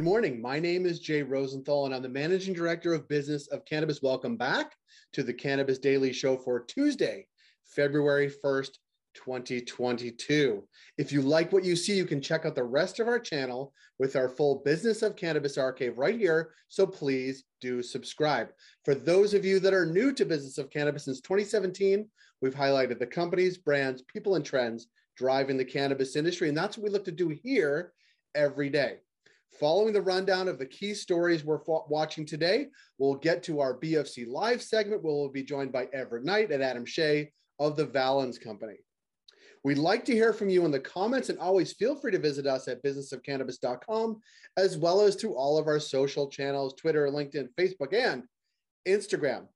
Good morning. My name is Jay Rosenthal, and I'm the Managing Director of Business of Cannabis. Welcome back to the Cannabis Daily Show for Tuesday, February 1st, 2022. If you like what you see, you can check out the rest of our channel with our full Business of Cannabis archive right here. So please do subscribe. For those of you that are new to Business of Cannabis since 2017, we've highlighted the companies, brands, people, and trends driving the cannabis industry. And that's what we look to do here every day. Following the rundown of the key stories we're watching today, we'll get to our BFC Live segment. Where we'll be joined by Everett Knight and Adam Shea of the Valens Company. We'd like to hear from you in the comments and always feel free to visit us at businessofcannabis.com as well as to all of our social channels Twitter, LinkedIn, Facebook, and Instagram.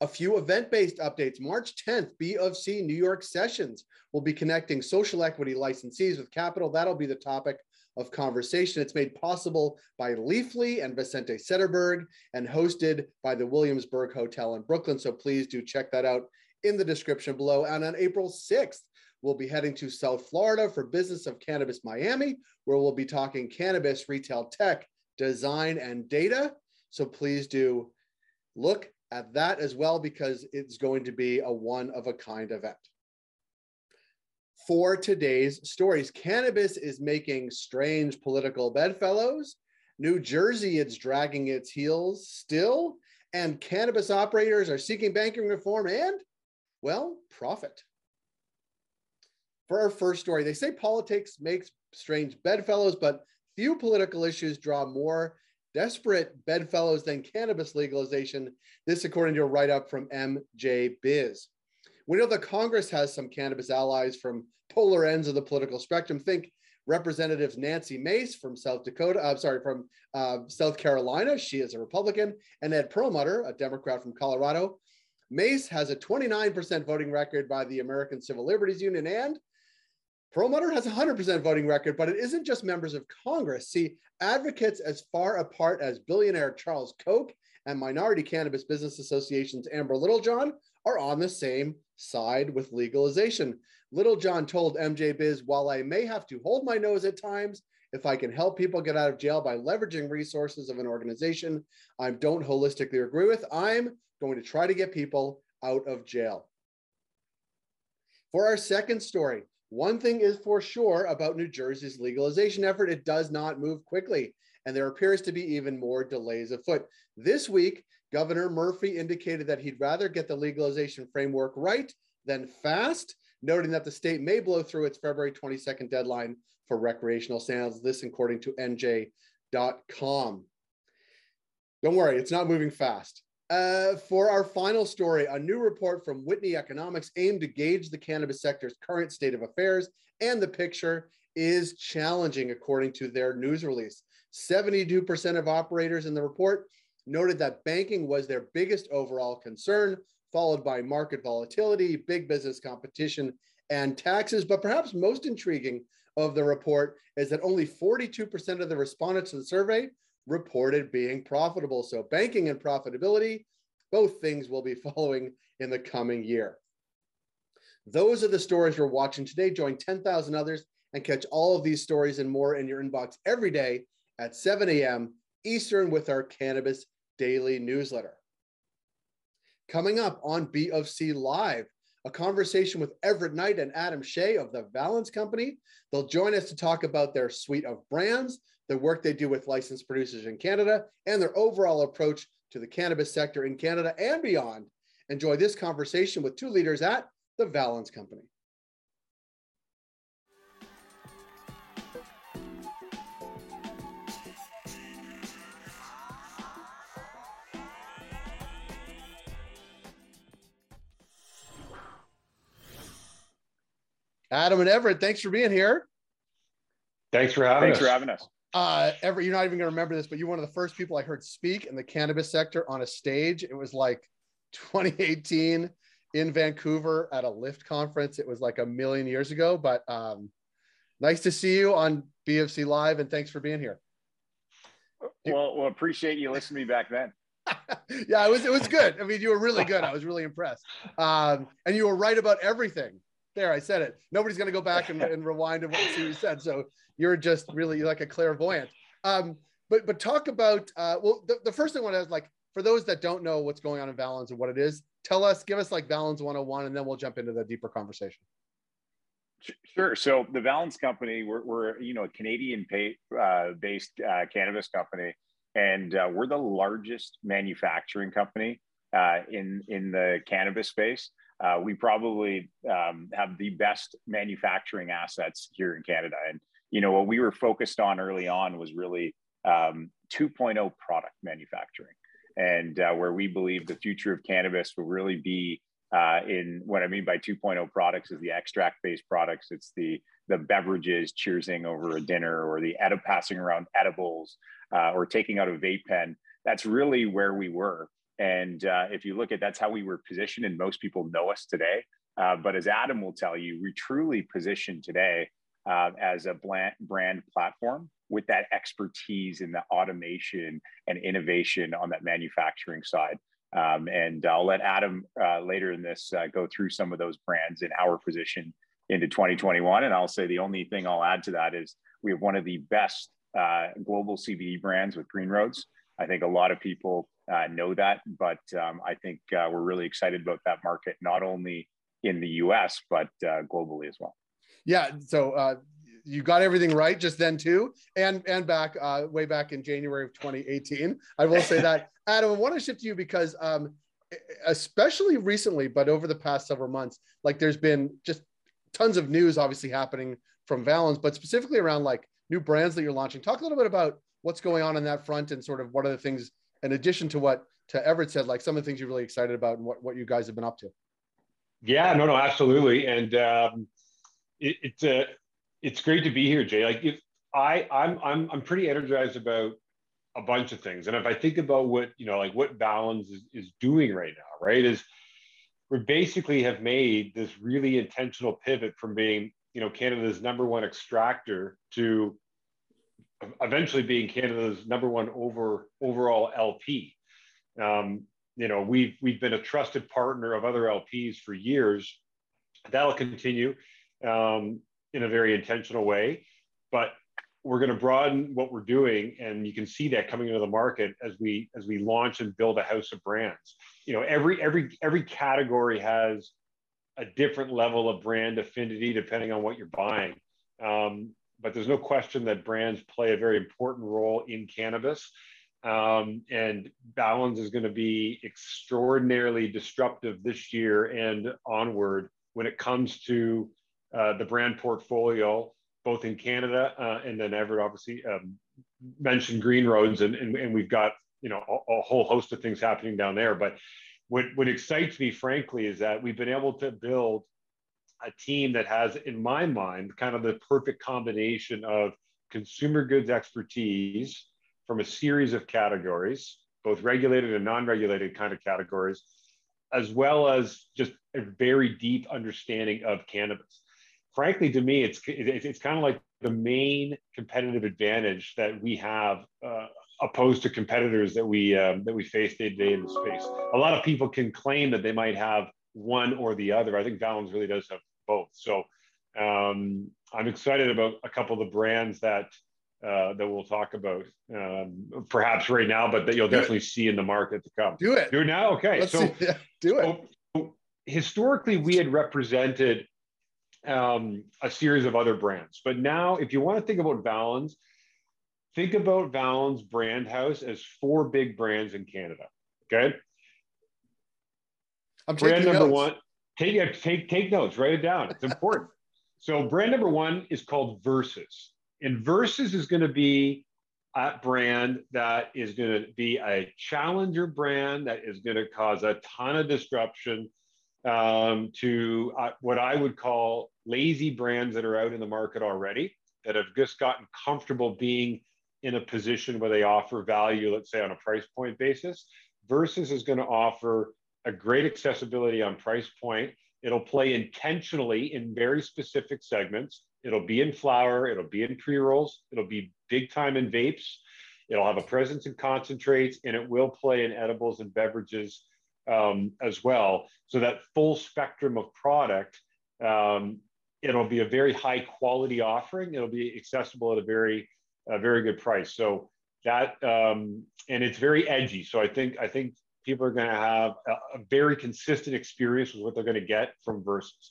A few event based updates. March 10th, B of C New York Sessions will be connecting social equity licensees with capital. That'll be the topic of conversation. It's made possible by Leafly and Vicente Sederberg and hosted by the Williamsburg Hotel in Brooklyn. So please do check that out in the description below. And on April 6th, we'll be heading to South Florida for Business of Cannabis Miami, where we'll be talking cannabis, retail tech, design, and data. So please do look at that as well because it's going to be a one of a kind event for today's stories. Cannabis is making strange political bedfellows. New Jersey is dragging its heels still, and cannabis operators are seeking banking reform and, well, profit. For our first story, they say politics makes strange bedfellows, but few political issues draw more desperate bedfellows than cannabis legalization. This, according to a write up from MJ Biz. We know that Congress has some cannabis allies from polar ends of the political spectrum. Think Representatives Nancy Mace from South Dakota, I'm uh, sorry, from uh, South Carolina. She is a Republican, and Ed Perlmutter, a Democrat from Colorado. Mace has a 29% voting record by the American Civil Liberties Union, and Perlmutter has a 100% voting record, but it isn't just members of Congress. See, advocates as far apart as billionaire Charles Koch and Minority Cannabis Business Association's Amber Littlejohn are on the same side with legalization. Littlejohn told MJ Biz, while I may have to hold my nose at times, if I can help people get out of jail by leveraging resources of an organization I don't holistically agree with, I'm going to try to get people out of jail. For our second story, one thing is for sure about New Jersey's legalization effort it does not move quickly, and there appears to be even more delays afoot. This week, Governor Murphy indicated that he'd rather get the legalization framework right than fast, noting that the state may blow through its February 22nd deadline for recreational sales. This, according to NJ.com. Don't worry, it's not moving fast. Uh, for our final story, a new report from Whitney Economics aimed to gauge the cannabis sector's current state of affairs, and the picture is challenging, according to their news release. 72% of operators in the report noted that banking was their biggest overall concern, followed by market volatility, big business competition, and taxes. But perhaps most intriguing of the report is that only 42% of the respondents to the survey reported being profitable. So, banking and profitability, both things will be following in the coming year. Those are the stories we're watching today. Join 10,000 others and catch all of these stories and more in your inbox every day at 7 a.m. Eastern with our Cannabis Daily newsletter. Coming up on B of C Live, a conversation with Everett Knight and Adam Shea of the Valens Company. They'll join us to talk about their suite of brands, the work they do with licensed producers in Canada, and their overall approach to the cannabis sector in Canada and beyond. Enjoy this conversation with two leaders at the Valens Company. Adam and Everett, thanks for being here. Thanks for having thanks us. for having us. Uh, Everett, you're not even going to remember this, but you're one of the first people I heard speak in the cannabis sector on a stage. It was like 2018 in Vancouver at a Lift conference. It was like a million years ago, but um, nice to see you on BFC Live, and thanks for being here. Well, well, appreciate you listening to me back then. yeah, it was it was good. I mean, you were really good. I was really impressed, um, and you were right about everything there, I said it. Nobody's going to go back and, and rewind see what you said. So you're just really like a clairvoyant. Um, but but talk about uh, well, the, the first thing I want to is like for those that don't know what's going on in Valens and what it is, tell us, give us like Valens 101, and then we'll jump into the deeper conversation. Sure. So the Valens Company, we're, we're you know a Canadian pay, uh, based uh, cannabis company, and uh, we're the largest manufacturing company uh, in in the cannabis space. Uh, we probably um, have the best manufacturing assets here in Canada, and you know what we were focused on early on was really um, 2.0 product manufacturing, and uh, where we believe the future of cannabis will really be uh, in what I mean by 2.0 products is the extract-based products. It's the the beverages, cheersing over a dinner, or the edi- passing around edibles, uh, or taking out a vape pen. That's really where we were. And uh, if you look at that's how we were positioned, and most people know us today. Uh, but as Adam will tell you, we truly position today uh, as a brand platform with that expertise in the automation and innovation on that manufacturing side. Um, and I'll let Adam uh, later in this uh, go through some of those brands and our position into 2021. And I'll say the only thing I'll add to that is we have one of the best uh, global CBD brands with Green Roads. I think a lot of people uh, know that, but um, I think uh, we're really excited about that market, not only in the US, but uh, globally as well. Yeah. So you got everything right just then too, and and back uh, way back in January of 2018. I will say that, Adam. I want to shift to you because, um, especially recently, but over the past several months, like there's been just tons of news, obviously happening from Valens, but specifically around like new brands that you're launching. Talk a little bit about what's going on in that front and sort of what are the things, in addition to what to Everett said, like some of the things you're really excited about and what, what you guys have been up to. Yeah, no, no, absolutely. And um, it, it's a, it's great to be here, Jay. Like if I, I'm, I'm, I'm pretty energized about a bunch of things. And if I think about what, you know, like what Valens is, is doing right now, right, is we basically have made this really intentional pivot from being, you know, Canada's number one extractor to eventually being Canada's number one over overall LP. Um, you know, we've we've been a trusted partner of other LPs for years. That'll continue. Um, in a very intentional way. But we're going to broaden what we're doing, and you can see that coming into the market as we as we launch and build a house of brands. You know, every every every category has a different level of brand affinity depending on what you're buying. Um, but there's no question that brands play a very important role in cannabis. Um, and Valens is going to be extraordinarily disruptive this year and onward when it comes to uh, the brand portfolio, both in Canada uh, and then Everett obviously um, mentioned Green Roads, and, and, and we've got you know a, a, whole host of things happening down there. But what what excites me, frankly, is that we've been able to build a team that has, in my mind, kind of the perfect combination of consumer goods expertise from a series of categories, both regulated and non-regulated kind of categories, as well as just a very deep understanding of cannabis frankly, to me, it's it's, it's kind of like the main competitive advantage that we have uh, opposed to competitors that we um, that we face day to day in the space. A lot of people can claim that they might have one or the other. I think Valens really does have both. So um, I'm excited about a couple of the brands that uh, that we'll talk about, um, perhaps right now, but that you'll definitely see in the market to come. Do it. Do it now. Okay. Let's so yeah, do it. So historically, we had represented um, a series of other brands. But now, if you want to think about Valens, think about Valens brand house as four big brands in Canada. Okay. I'm brand number notes. one. Take take take notes. Write it down. It's important. so brand number one is called Versus, and Versus is going to be a brand that is going to be a challenger brand that is going to cause a ton of disruption um, to uh, what I would call lazy brands that are out in the market already that have just gotten comfortable being in a position where they offer value, let's say on a price point basis, versus is going to offer a great accessibility on price point. It'll play intentionally in very specific segments. It'll be in flower, it'll be in pre rolls, it'll be big time in vapes, it'll have a presence in concentrates, and it will play in edibles and beverages um, as well. So that full spectrum of product, um, it'll be a very high quality offering. It'll be accessible at a very a very good price. So that um, and it's very edgy. So I think I think people are going to have a, a, very consistent experience with what they're going to get from Versus.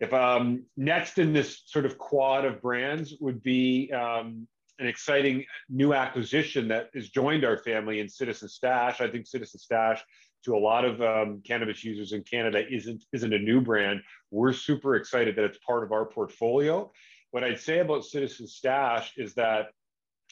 If um, next in this sort of quad of brands would be um, an exciting new acquisition that has joined our family in Citizen Stash. I think Citizen Stash to a lot of um, cannabis users in Canada isn't isn't a new brand. We're super excited that it's part of our portfolio. What I'd say about Citizen Stash is that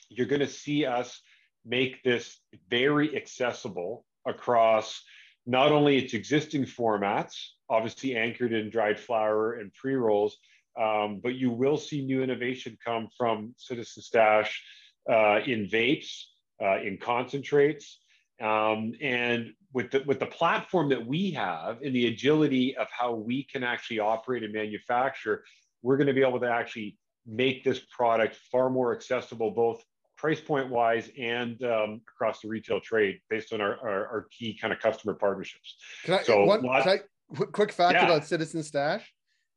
you're going to see us make this very accessible across not only its existing formats, obviously anchored in dried flower and pre rolls, um, but you will see new innovation come from Citizen Stash uh, in vapes, uh, in concentrates. Um, and with the, with the platform that we have and the agility of how we can actually operate and manufacture, we're going to be able to actually make this product far more accessible, both price point wise and um, across the retail trade based on our, our, our, key kind of customer partnerships. Can I, so, one, can I, quick fact yeah. about Citizen Stash?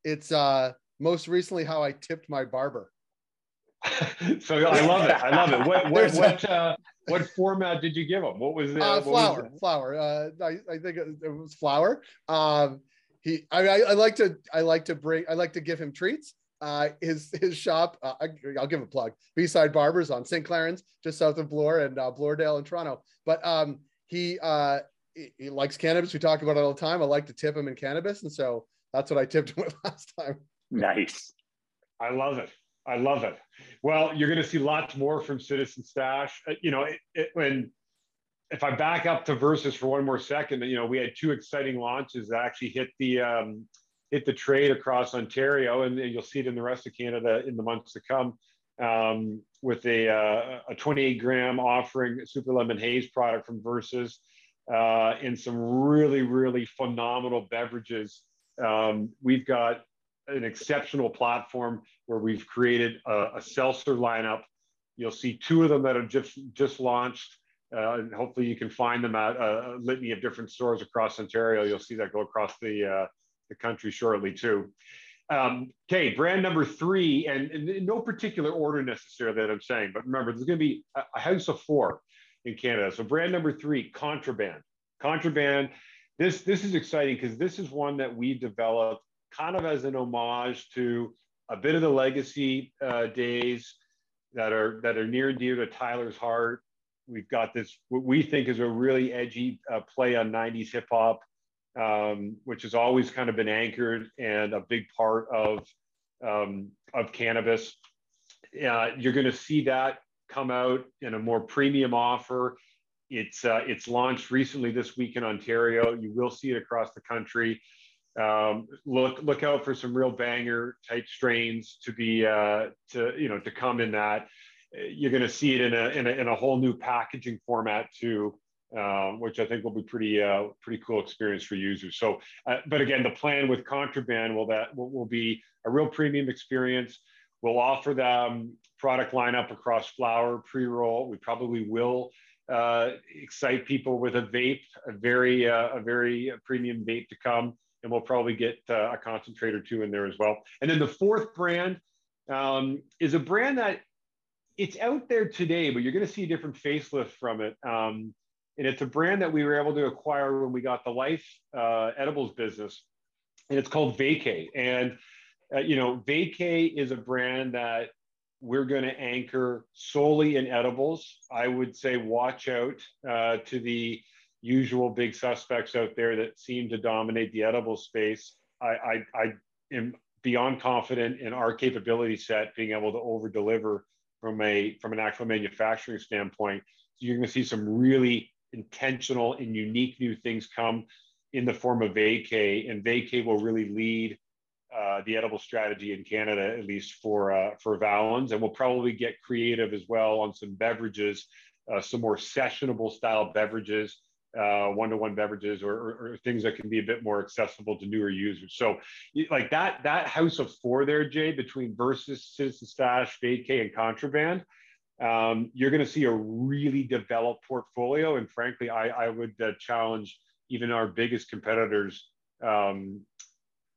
It's uh, most recently how I tipped my barber. so I love it. I love it. What what what, uh, what format did you give him? What was it? Uh, flower, was flower. Uh, I, I think it, it was flower. Um, he, I, I, I, like to, I like to bring, I like to give him treats. Uh, his his shop, uh, I, will give a plug. B-side Barbers on St. Clarens, just south of Bloor and uh, Bloordale in Toronto. But um, he, uh, he, he likes cannabis. We talk about it all the time. I like to tip him in cannabis, and so that's what I tipped him with last time. Nice. I love it. I love it. Well, you're going to see lots more from Citizen Stash. Uh, you know, it, it, when if I back up to Versus for one more second, you know, we had two exciting launches that actually hit the um, hit the trade across Ontario, and you'll see it in the rest of Canada in the months to come. Um, with a, uh, a 28 gram offering super lemon haze product from Versus, uh, and some really really phenomenal beverages. Um, we've got an exceptional platform where we've created a, a seltzer lineup. You'll see two of them that have just just launched. Uh, and hopefully you can find them at a litany of different stores across Ontario. You'll see that go across the uh, the country shortly too. Um, okay, brand number three, and, in no particular order necessarily that I'm saying, but remember, there's going to be a, a house of four in Canada. So brand number three, Contraband. Contraband. This this is exciting because this is one that we developed kind of as an homage to a bit of the legacy uh, days that are that are near and dear to Tyler's heart. We've got this what we think is a really edgy uh, play on '90s hip hop, um, which has always kind of been anchored and a big part of um, of cannabis. Uh, you're going to see that come out in a more premium offer. It's uh, it's launched recently this week in Ontario. You will see it across the country. Um, look look out for some real banger type strains to be uh, to you know to come in that. You're going to see it in a, in a, in a whole new packaging format too, um, which I think will be pretty uh, pretty cool experience for users. So, uh, but again, the plan with Contraband will that will, will be a real premium experience. We'll offer them product lineup across flower pre roll. We probably will uh, excite people with a vape, a very uh, a very premium vape to come and we'll probably get uh, a concentrate or two in there as well. And then the fourth brand um, is a brand that it's out there today, but you're going to see a different facelift from it. Um, and it's a brand that we were able to acquire when we got the Life uh, Edibles business, and it's called Vacay. And uh, you know, Vacay is a brand that we're going to anchor solely in edibles. I would say watch out uh, to the usual big suspects out there that seem to dominate the edible space. I, I, I am beyond confident in our capability set being able to over deliver from a from an actual manufacturing standpoint. So you're going to see some really intentional and unique new things come in the form of Vacay, and Vacay will really lead uh, the edible strategy in Canada, at least for uh, for Valens, and we'll probably get creative as well on some beverages, uh, some more sessionable style beverages uh, one-to-one beverages or, or, or, things that can be a bit more accessible to newer users. So like that, that house of four there, Jay, between Versus, Citizen Stash, Vacay, and Contraband, um, you're going to see a really developed portfolio. And frankly, I, I would uh, challenge even our biggest competitors um,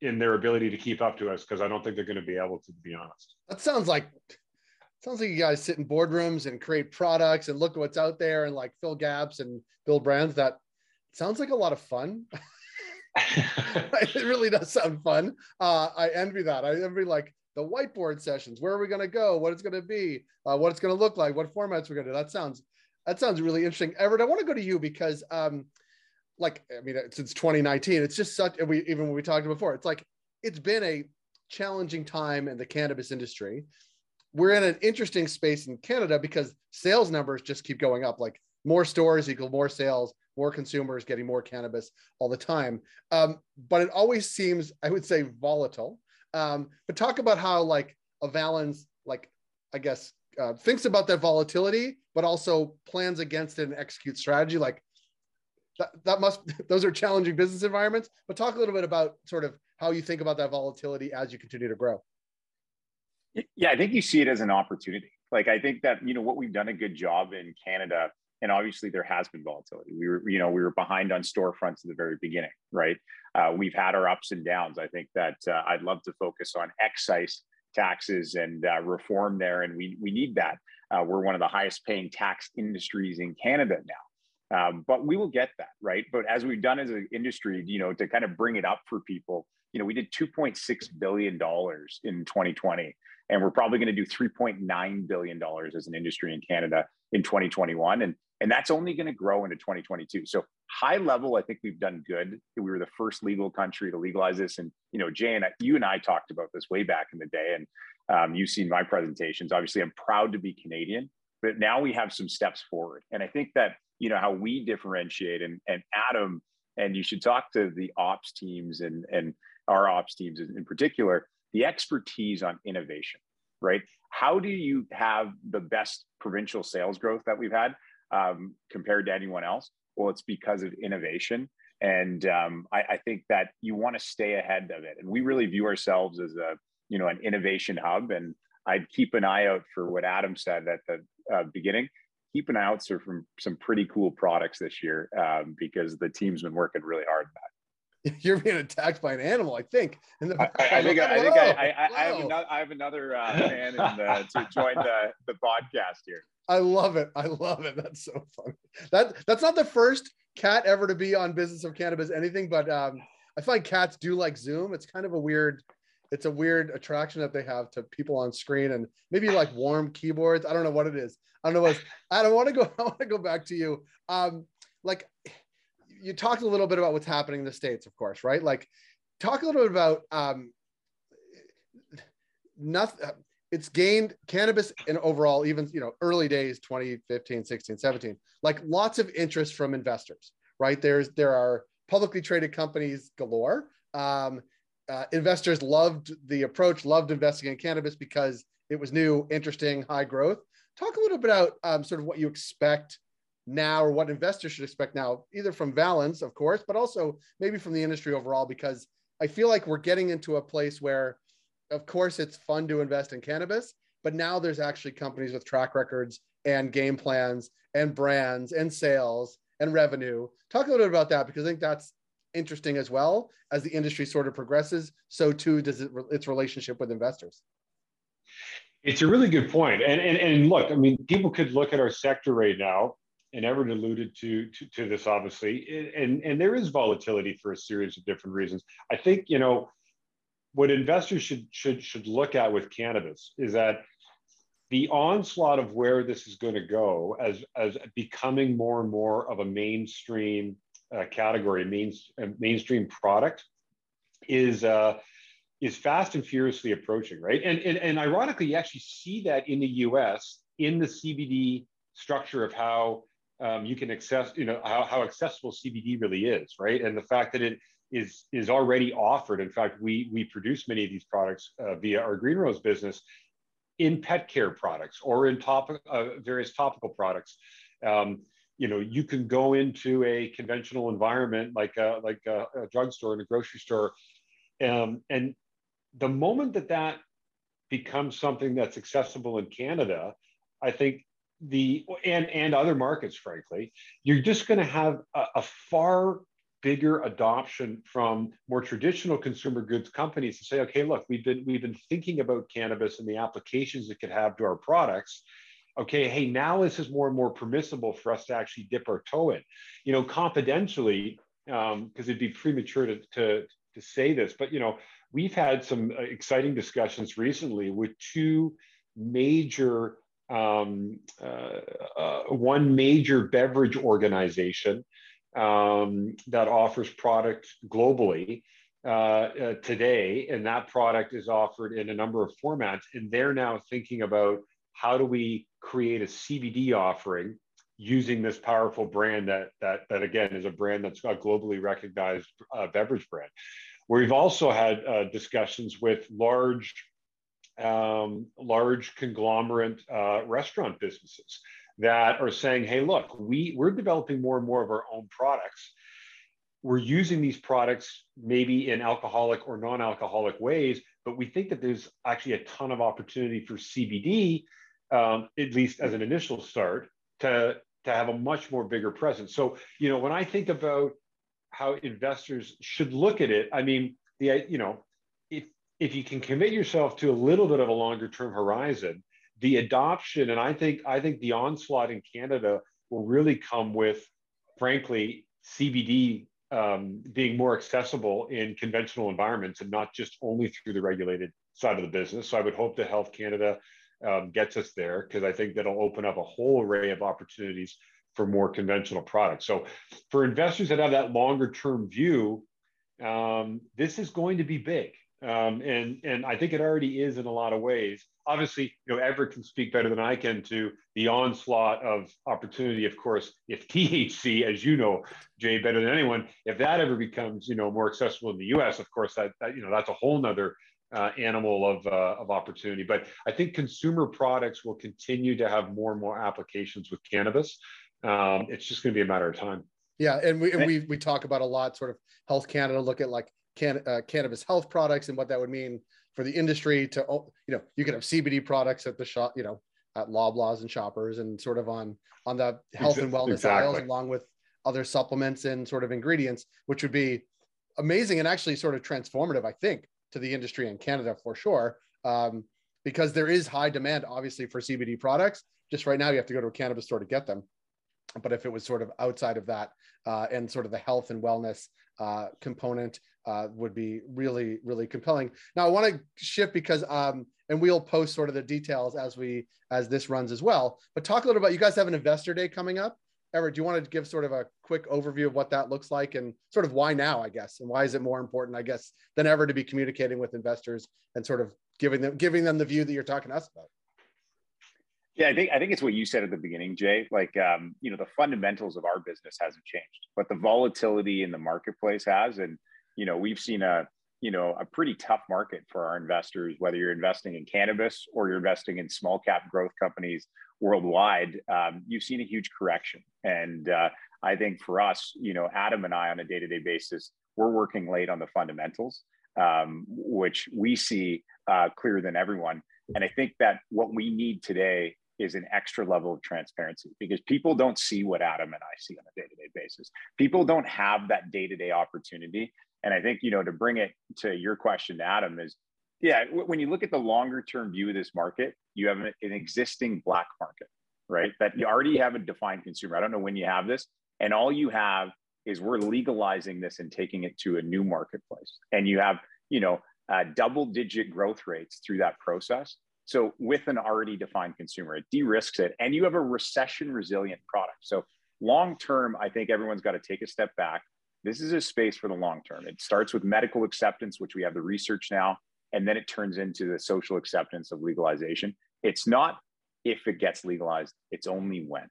in their ability to keep up to us because I don't think they're going to be able to, to be honest. That sounds like sounds like you guys sit in boardrooms and create products and look at what's out there and like fill gaps and build brands. That sounds like a lot of fun. it really does sound fun. Uh, I envy that. I envy like the whiteboard sessions. Where are we going to go? What it's going to be? Uh, what it's going to look like? What formats we're going to do? That sounds that sounds really interesting. Everett, I want to go to you because, um, like, I mean, since 2019, it's just such. We even when we talked before, it's like it's been a challenging time in the cannabis industry. We're in an interesting space in Canada because sales numbers just keep going up. Like more stores equal more sales, more consumers getting more cannabis all the time. Um, but it always seems, I would say, volatile. Um, but talk about how like a Valens, like I guess, uh, thinks about that volatility, but also plans against it and execute strategy. Like that, that must, those are challenging business environments. But talk a little bit about sort of how you think about that volatility as you continue to grow. Yeah, I think you see it as an opportunity. Like I think that you know what we've done a good job in Canada and obviously there has been volatility. We were, you know, we were behind on storefronts at the very beginning, right? Uh, we've had our ups and downs. I think that uh, I'd love to focus on excise taxes and uh, reform there, and we we need that. Uh, we're one of the highest paying tax industries in Canada now, um, but we will get that, right? But as we've done as an industry, you know, to kind of bring it up for people, you know, we did 2.6 billion dollars in 2020 and we're probably going to do 3.9 billion dollars as an industry in Canada in 2021 and and that's only going to grow into 2022 so high level i think we've done good. We were the first legal country to legalize this. And you know jay and I, you and i talked about this way back in the day. And um, you've seen my presentations. Obviously i'm proud to be canadian but now we have some steps forward. And i think that you know how we differentiate and, and adam and you should talk to the ops teams and and our ops teams in particular the expertise on innovation right? How do you have the best provincial sales growth that we've had um, compared to anyone else? Well, it's because of innovation. And um, I, I, think that you want to stay ahead of it. And we really view ourselves as a, you know, an innovation hub. And I'd keep an eye out for what Adam said at the uh, beginning. Keep an eye out for some pretty cool products this year um, because the team's been working really hard on that. You're being attacked by an animal, I think. In the, I, I, think, I, think I, I, I, have another, I have another uh, fan in the, to join the, the podcast here. I love it. I love it. That's so funny. That that's not the first cat ever to be on Business of Cannabis anything, but um, I find cats do like Zoom. It's kind of a weird, it's a weird attraction that they have to people on screen and maybe like warm keyboards. I don't know what it is. I don't know what. I don't want to go. I want to go back to you. Um, like you talked a little bit about what's happening in the states, of course, right? Like, talk a little bit about um, nothing. It's gained cannabis and overall, even you know, early days, 2015, 16, 17, like lots of interest from investors, right? There's there are publicly traded companies galore. Um, uh, investors loved the approach, loved investing in cannabis because it was new, interesting, high growth. Talk a little bit about um, sort of what you expect now or what investors should expect now, either from Valens, of course, but also maybe from the industry overall, because I feel like we're getting into a place where, of course, it's fun to invest in cannabis, but now there's actually companies with track records and game plans and brands and sales and revenue. Talk a little bit about that because I think that's interesting as well as the industry sort of progresses. So too does it, its relationship with investors. It's a really good point. And, and, and look, I mean, people could look at our sector right now and Everett alluded to, to, to this obviously, and, and there is volatility for a series of different reasons. I think, you know, what investors should, should, should look at with cannabis is that the onslaught of where this is going to go as, as becoming more and more of a mainstream uh, category, main, uh, mainstream product is, uh, is fast and furiously approaching, right? And, and, and ironically, you actually see that in the US in the CBD structure of how um, you can access, you know, how, how accessible CBD really is, right? And the fact that it is is already offered. In fact, we we produce many of these products uh, via our Green Roads business in pet care products or in topic uh, various topical products. Um, you know, you can go into a conventional environment like a, like a, a drugstore and a grocery store, um, and the moment that that becomes something that's accessible in Canada, I think the and and other markets frankly you're just going to have a, a, far bigger adoption from more traditional consumer goods companies to say, okay, look, we've been we've been thinking about cannabis and the applications it could have to our products. Okay, hey, now this is more and more permissible for us to actually dip our toe in. You know, confidentially, because um, it'd be premature to, to to say this, but you know, we've had some uh, exciting discussions recently with two major um, uh, uh, one major beverage organization um, that offers product globally uh, today, and that product is offered in a number of formats. And they're now thinking about how do we create a CBD offering using this powerful brand that that that again is a brand that's a globally recognized uh, beverage brand. We've also had uh, discussions with large um, large conglomerate uh, restaurant businesses that are saying, hey, look, we, we're developing more and more of our own products. We're using these products maybe in alcoholic or non alcoholic ways, but we think that there's actually a ton of opportunity for CBD, um, at least as an initial start, to, to have a much more bigger presence. So, you know, when I think about how investors should look at it, I mean, the, you know, if, you can commit yourself to a little bit of a longer term horizon, the adoption, and I think I think the onslaught in Canada will really come with, frankly, CBD um, being more accessible in conventional environments and not just only through the regulated side of the business. So I would hope that Health Canada um, gets us there because I think that'll open up a whole array of opportunities for more conventional products. So for investors that have that longer term view, um, this is going to be big. Um, and and I think it already is in a lot of ways. Obviously, you know, Everett can speak better than I can to the onslaught of opportunity. Of course, if THC, as you know, Jay, better than anyone, if that ever becomes you know more accessible in the U.S., of course, that, that you know that's a whole nother uh, animal of uh, of opportunity. But I think consumer products will continue to have more and more applications with cannabis. Um, it's just going to be a matter of time. Yeah, and we and we we talk about a lot. Sort of Health Canada look at like can, uh, cannabis health products and what that would mean for the industry to oh, you know you could have CBD products at the shop you know at Loblaws and Shoppers and sort of on on the health and wellness exactly. aisles along with other supplements and sort of ingredients which would be amazing and actually sort of transformative I think to the industry in Canada for sure um, because there is high demand obviously for CBD products just right now you have to go to a cannabis store to get them but if it was sort of outside of that uh, and sort of the health and wellness uh, component uh, would be really, really compelling. Now I want to shift because, um, and we'll post sort of the details as we, as this runs as well, but talk a little about, you guys have an investor day coming up. Everett, do you want to give sort of a quick overview of what that looks like and sort of why now, I guess, and why is it more important, I guess, than ever to be communicating with investors and sort of giving them, giving them the view that you're talking to us about? Yeah, I think I think it's what you said at the beginning, Jay. Like, um, you know, the fundamentals of our business hasn't changed, but the volatility in the marketplace has, and you know, we've seen a you know a pretty tough market for our investors, whether you're investing in cannabis or you're investing in small cap growth companies worldwide. Um, you've seen a huge correction, and uh, I think for us, you know, Adam and I on a day to day basis, we're working late on the fundamentals, um, which we see uh, clearer than everyone. And I think that what we need today is an extra level of transparency because people don't see what Adam and I see on a day to day basis. People don't have that day to day opportunity. And I think, you know, to bring it to your question, Adam, is yeah, when you look at the longer term view of this market, you have an, an existing black market, right? That you already have a defined consumer. I don't know when you have this. And all you have is we're legalizing this and taking it to a new marketplace. And you have, you know, uh, double digit growth rates through that process. So with an already defined consumer, it de-risks it, and you have a recession resilient product. So long term, I think everyone's got to take a step back. This is a space for the long term. It starts with medical acceptance, which we have the research now, and then it turns into the social acceptance of legalization. It's not if it gets legalized, it's only when.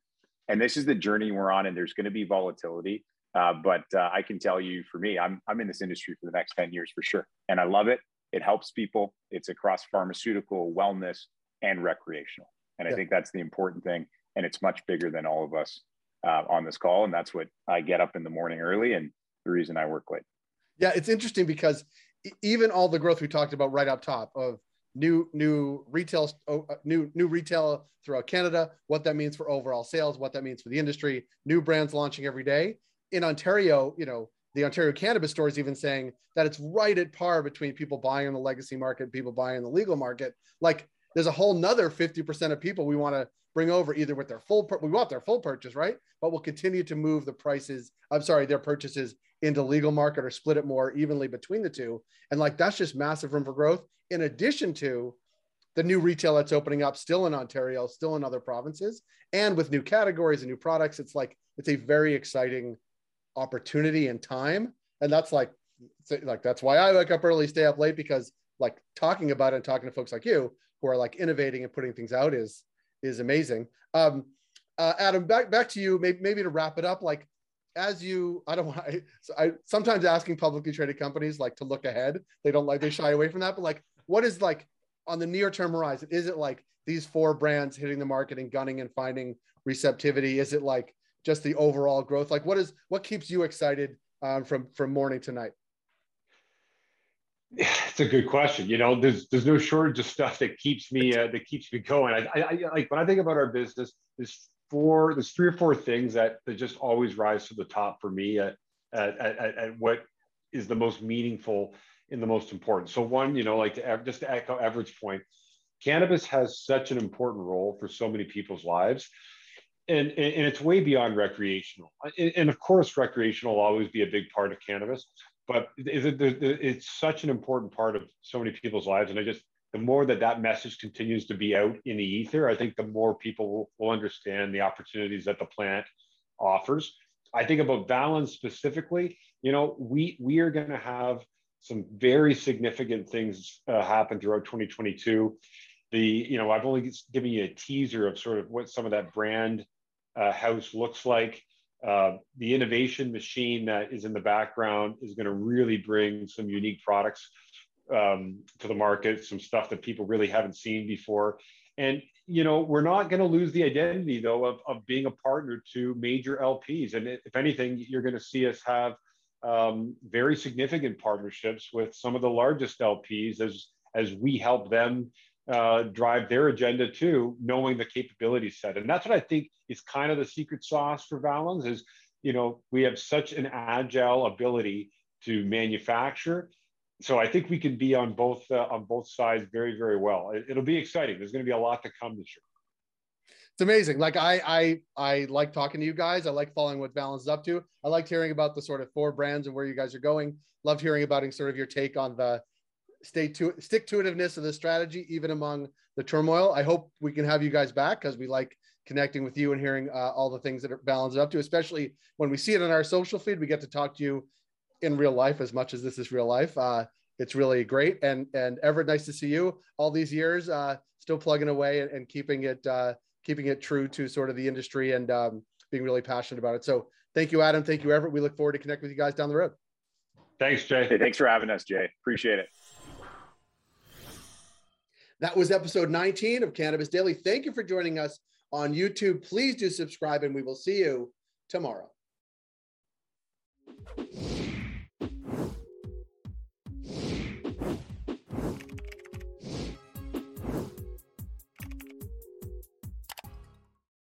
And this is the journey we're on, and there's going to be volatility. Uh, but uh, I can tell you, for me, I'm I'm in this industry for the next ten years for sure, and I love it. It helps people. It's across pharmaceutical, wellness, and recreational. And yeah. I think that's the important thing. And it's much bigger than all of us uh, on this call. And that's what I get up in the morning early and the reason I work late. Yeah, it's interesting because even all the growth we talked about right up top of new new retail oh, uh, new new retail throughout Canada, what that means for overall sales, what that means for the industry, new brands launching every day. In Ontario, you know, the Ontario cannabis store is even saying that it's right at par between people buying in the legacy market, people buying in the legal market. Like there's a whole nother 50% of people we want to bring over either with their full, we want their full purchase, right? But we'll continue to move the prices, I'm sorry, their purchases into legal market or split it more evenly between the two. And like, that's just massive room for growth. In addition to the new retail that's opening up still in Ontario, still in other provinces, and with new categories and new products, it's like, it's a very exciting opportunity and time. And that's like, like, that's why I wake up early, stay up late because like talking about it and talking to folks like you who are like innovating and putting things out is is amazing. Um, uh, Adam, back back to you. Maybe maybe to wrap it up, like as you, I don't want. I, I sometimes asking publicly traded companies like to look ahead. They don't like they shy away from that. But like, what is like on the near term horizon? Is it like these four brands hitting the market and gunning and finding receptivity? Is it like just the overall growth? Like, what is what keeps you excited um, from from morning to night? It's a good question. You know, there's there's no shortage of stuff that keeps me uh, that keeps me going. I, I, I, like when I think about our business. There's four. There's three or four things that that just always rise to the top for me at at, at, at what is the most meaningful and the most important. So one, you know, like to, just to echo Everett's point, cannabis has such an important role for so many people's lives. And, and it's way beyond recreational. And of course, recreational will always be a big part of cannabis but it's such an important part of so many people's lives and i just the more that that message continues to be out in the ether i think the more people will, understand the opportunities that the plant offers i think about valens specifically you know we we are going to have some very significant things uh, happen throughout 2022 the you know i've only given you a teaser of sort of what some of that brand uh, house looks like uh, the innovation machine that is in the background is going to really bring some unique products um, to the market, some stuff that people really haven't seen before. And, you know, we're not going to lose the identity, though, of, of being a partner to major LPs. And if anything, you're going to see us have um, very significant partnerships with some of the largest LPs as, as we help them uh, drive their agenda too, knowing the capability set. And that's what I think is kind of the secret sauce for Valens is, you know, we have such an agile ability to manufacture. So I think we can be on both uh, on both sides very very well. It, will be exciting. There's going to be a lot to come this year. It's amazing. Like I I I like talking to you guys. I like following what Valens is up to. I liked hearing about the sort of four brands and where you guys are going. Loved hearing about sort of your take on the stay to stick to itiveness of the strategy, even among the turmoil. I hope we can have you guys back because we like connecting with you and hearing uh, all the things that are balanced up to, especially when we see it on our social feed. We get to talk to you in real life as much as this is real life. Uh, it's really great. And and Everett, nice to see you all these years, uh, still plugging away and, and keeping it uh, keeping it true to sort of the industry and um, being really passionate about it. So thank you, Adam. Thank you, Everett. We look forward to connect with you guys down the road. Thanks, Jay. Hey, thanks for having us, Jay. Appreciate it. That was episode 19 of Cannabis Daily. Thank you for joining us on YouTube. Please do subscribe, and we will see you tomorrow.